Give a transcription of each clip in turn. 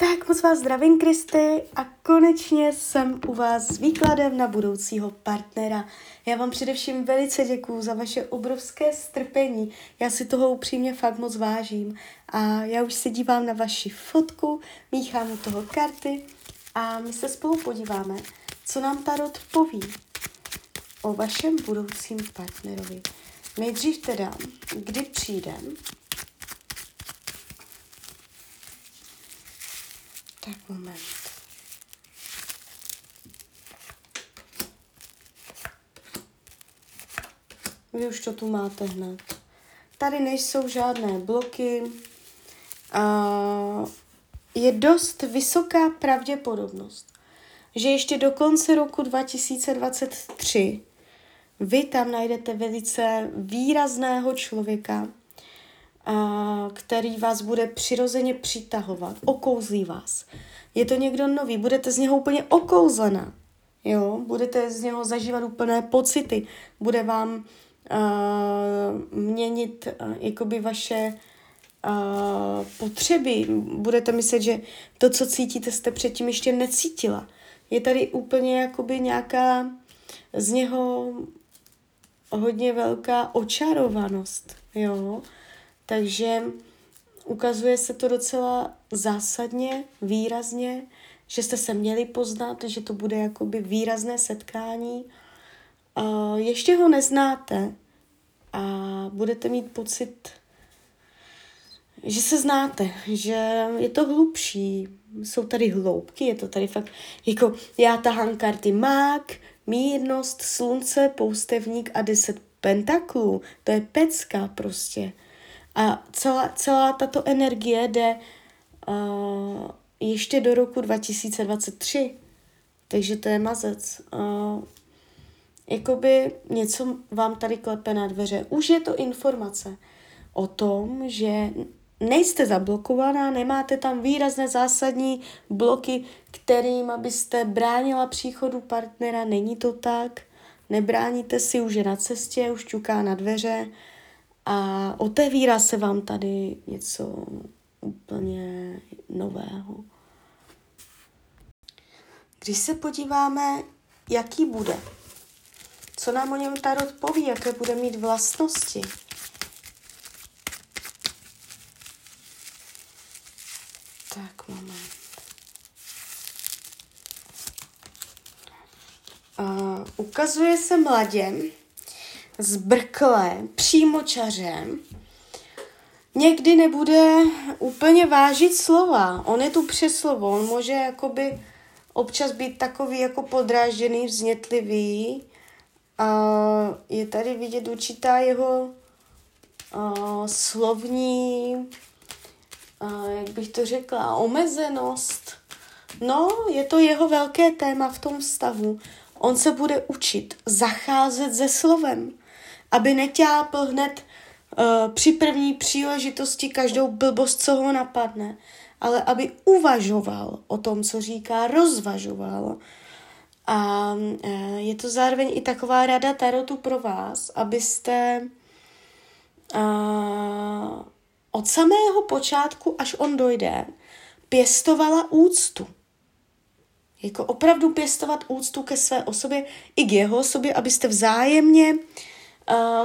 Tak moc vás zdravím, Kristy, a konečně jsem u vás s výkladem na budoucího partnera. Já vám především velice děkuju za vaše obrovské strpení. Já si toho upřímně fakt moc vážím. A já už se dívám na vaši fotku, míchám u toho karty a my se spolu podíváme, co nám Tarot poví o vašem budoucím partnerovi. Nejdřív teda, kdy přijde, Tak moment. Vy už to tu máte hned. Tady nejsou žádné bloky. A je dost vysoká pravděpodobnost, že ještě do konce roku 2023 vy tam najdete velice výrazného člověka, který vás bude přirozeně přitahovat, okouzlí vás. Je to někdo nový, budete z něho úplně okouzlená, jo, budete z něho zažívat úplné pocity, bude vám uh, měnit uh, jakoby vaše uh, potřeby, budete myslet, že to, co cítíte, jste předtím ještě necítila. Je tady úplně jakoby nějaká z něho hodně velká očarovanost, jo, takže ukazuje se to docela zásadně, výrazně, že jste se měli poznat, že to bude jakoby výrazné setkání. Ještě ho neznáte a budete mít pocit, že se znáte, že je to hlubší, jsou tady hloubky, je to tady fakt, jako já tahám karty mák, mírnost, slunce, poustevník a deset pentaklů, to je pecka prostě. A celá, celá tato energie jde uh, ještě do roku 2023. Takže to je mazec. Uh, jakoby něco vám tady klepe na dveře. Už je to informace o tom, že nejste zablokovaná, nemáte tam výrazné zásadní bloky, kterým abyste bránila příchodu partnera, není to tak. Nebráníte si, už je na cestě, už čuká na dveře a otevírá se vám tady něco úplně nového. Když se podíváme, jaký bude, co nám o něm Tarot poví, jaké bude mít vlastnosti, Tak, moment. Uh, ukazuje se mladě, zbrklé, přímočařem, někdy nebude úplně vážit slova. On je tu přes slovo, on může jakoby občas být takový jako podrážděný, vznětlivý. A je tady vidět určitá jeho uh, slovní, uh, jak bych to řekla, omezenost. No, je to jeho velké téma v tom stavu. On se bude učit zacházet se slovem aby neťápl hned uh, při první příležitosti každou blbost, co ho napadne, ale aby uvažoval o tom, co říká, rozvažoval. A uh, je to zároveň i taková rada Tarotu pro vás, abyste uh, od samého počátku, až on dojde, pěstovala úctu. Jako opravdu pěstovat úctu ke své osobě i k jeho osobě, abyste vzájemně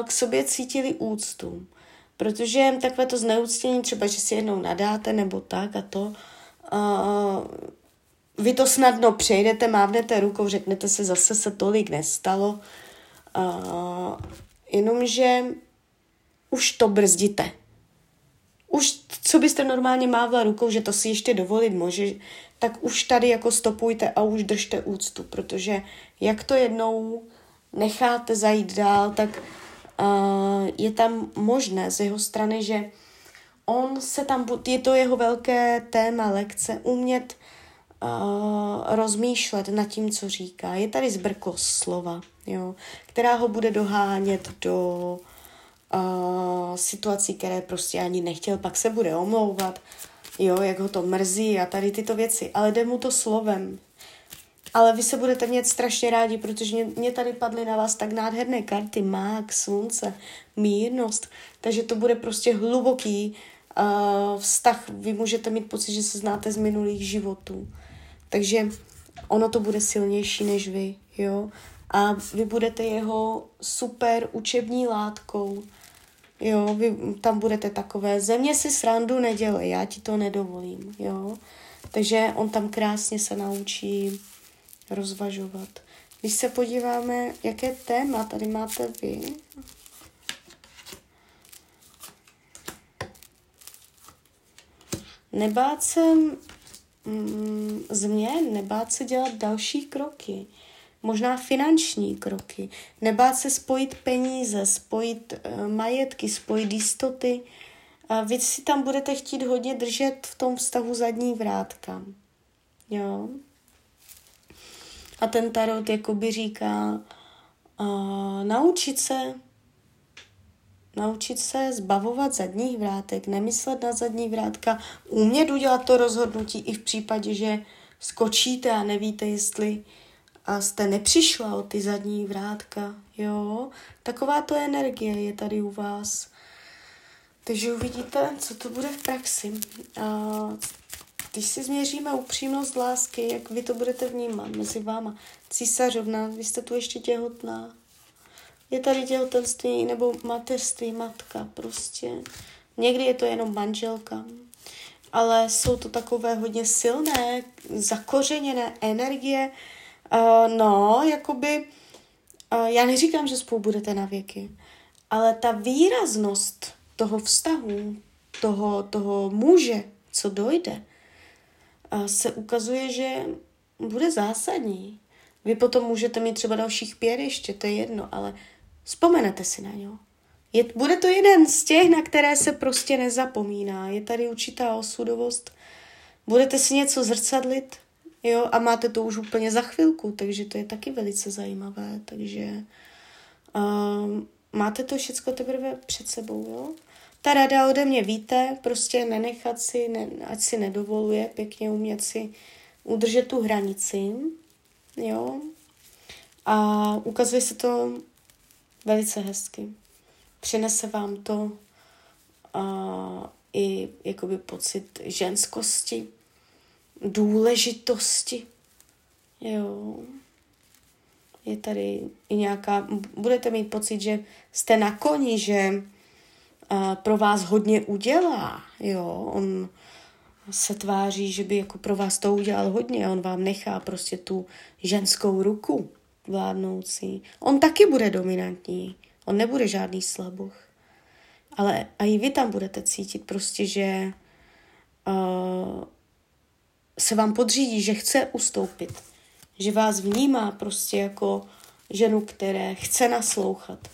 k sobě cítili úctu. Protože takové to zneúctění, třeba, že si jednou nadáte nebo tak a to, uh, vy to snadno přejdete, mávnete rukou, řeknete se, zase se tolik nestalo, uh, jenomže už to brzdíte. Už, co byste normálně mávla rukou, že to si ještě dovolit může, tak už tady jako stopujte a už držte úctu, protože jak to jednou necháte zajít dál, tak uh, je tam možné z jeho strany, že on se tam, je to jeho velké téma lekce, umět uh, rozmýšlet nad tím, co říká. Je tady zbrklost slova, jo, která ho bude dohánět do uh, situací, které prostě ani nechtěl, pak se bude omlouvat, jo, jak ho to mrzí a tady tyto věci, ale jde mu to slovem, ale vy se budete mít strašně rádi, protože mě, mě tady padly na vás tak nádherné karty, mák, slunce, mírnost, takže to bude prostě hluboký uh, vztah, vy můžete mít pocit, že se znáte z minulých životů. Takže ono to bude silnější než vy, jo. A vy budete jeho super učební látkou, jo. Vy tam budete takové, země si srandu nedělej, já ti to nedovolím, jo. Takže on tam krásně se naučí rozvažovat. Když se podíváme, jaké téma tady máte vy, nebát se mm, změn, nebát se dělat další kroky, možná finanční kroky, nebát se spojit peníze, spojit uh, majetky, spojit jistoty. A vy si tam budete chtít hodně držet v tom vztahu zadní vrátka. Jo. A ten tarot jakoby říká, uh, naučit se naučit se zbavovat zadních vrátek, nemyslet na zadní vrátka, umět udělat to rozhodnutí i v případě, že skočíte a nevíte, jestli a jste nepřišla o ty zadní vrátka, jo. Taková to energie je tady u vás. Takže uvidíte, co to bude v praxi. A když si změříme upřímnost lásky, jak vy to budete vnímat mezi váma. Císařovna, vy jste tu ještě těhotná, je tady těhotenství nebo mateřství, matka prostě. Někdy je to jenom manželka. Ale jsou to takové hodně silné, zakořeněné energie. Uh, no, jakoby, uh, já neříkám, že spolu budete na věky, ale ta výraznost toho vztahu, toho, toho muže, co dojde, se ukazuje, že bude zásadní. Vy potom můžete mít třeba dalších pět ještě, to je jedno, ale Vzpomenete si na něho. Je, bude to jeden z těch, na které se prostě nezapomíná. Je tady určitá osudovost. Budete si něco zrcadlit, jo, a máte to už úplně za chvilku, takže to je taky velice zajímavé. Takže uh, máte to všechno teprve před sebou, jo. Ta rada ode mě víte, prostě nenechat si, ne, ať si nedovoluje, pěkně umět si udržet tu hranici, jo. A ukazuje se to velice hezky. Přinese vám to a, i jakoby pocit ženskosti, důležitosti. Jo. Je tady i nějaká, budete mít pocit, že jste na koni, že pro vás hodně udělá. Jo. On se tváří, že by jako pro vás to udělal hodně on vám nechá prostě tu ženskou ruku vládnoucí. On taky bude dominantní. On nebude žádný slaboch. Ale a i vy tam budete cítit prostě, že uh, se vám podřídí, že chce ustoupit. Že vás vnímá prostě jako ženu, které chce naslouchat.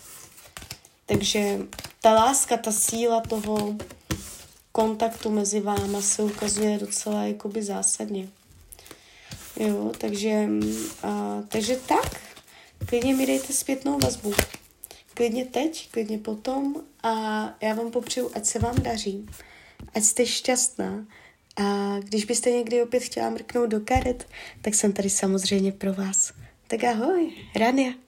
Takže ta láska, ta síla toho kontaktu mezi váma se ukazuje docela jakoby zásadně. Jo, takže, a, takže tak. Klidně mi dejte zpětnou vazbu. Klidně teď, klidně potom a já vám popřeju, ať se vám daří, ať jste šťastná a když byste někdy opět chtěla mrknout do karet, tak jsem tady samozřejmě pro vás. Tak ahoj, Rania.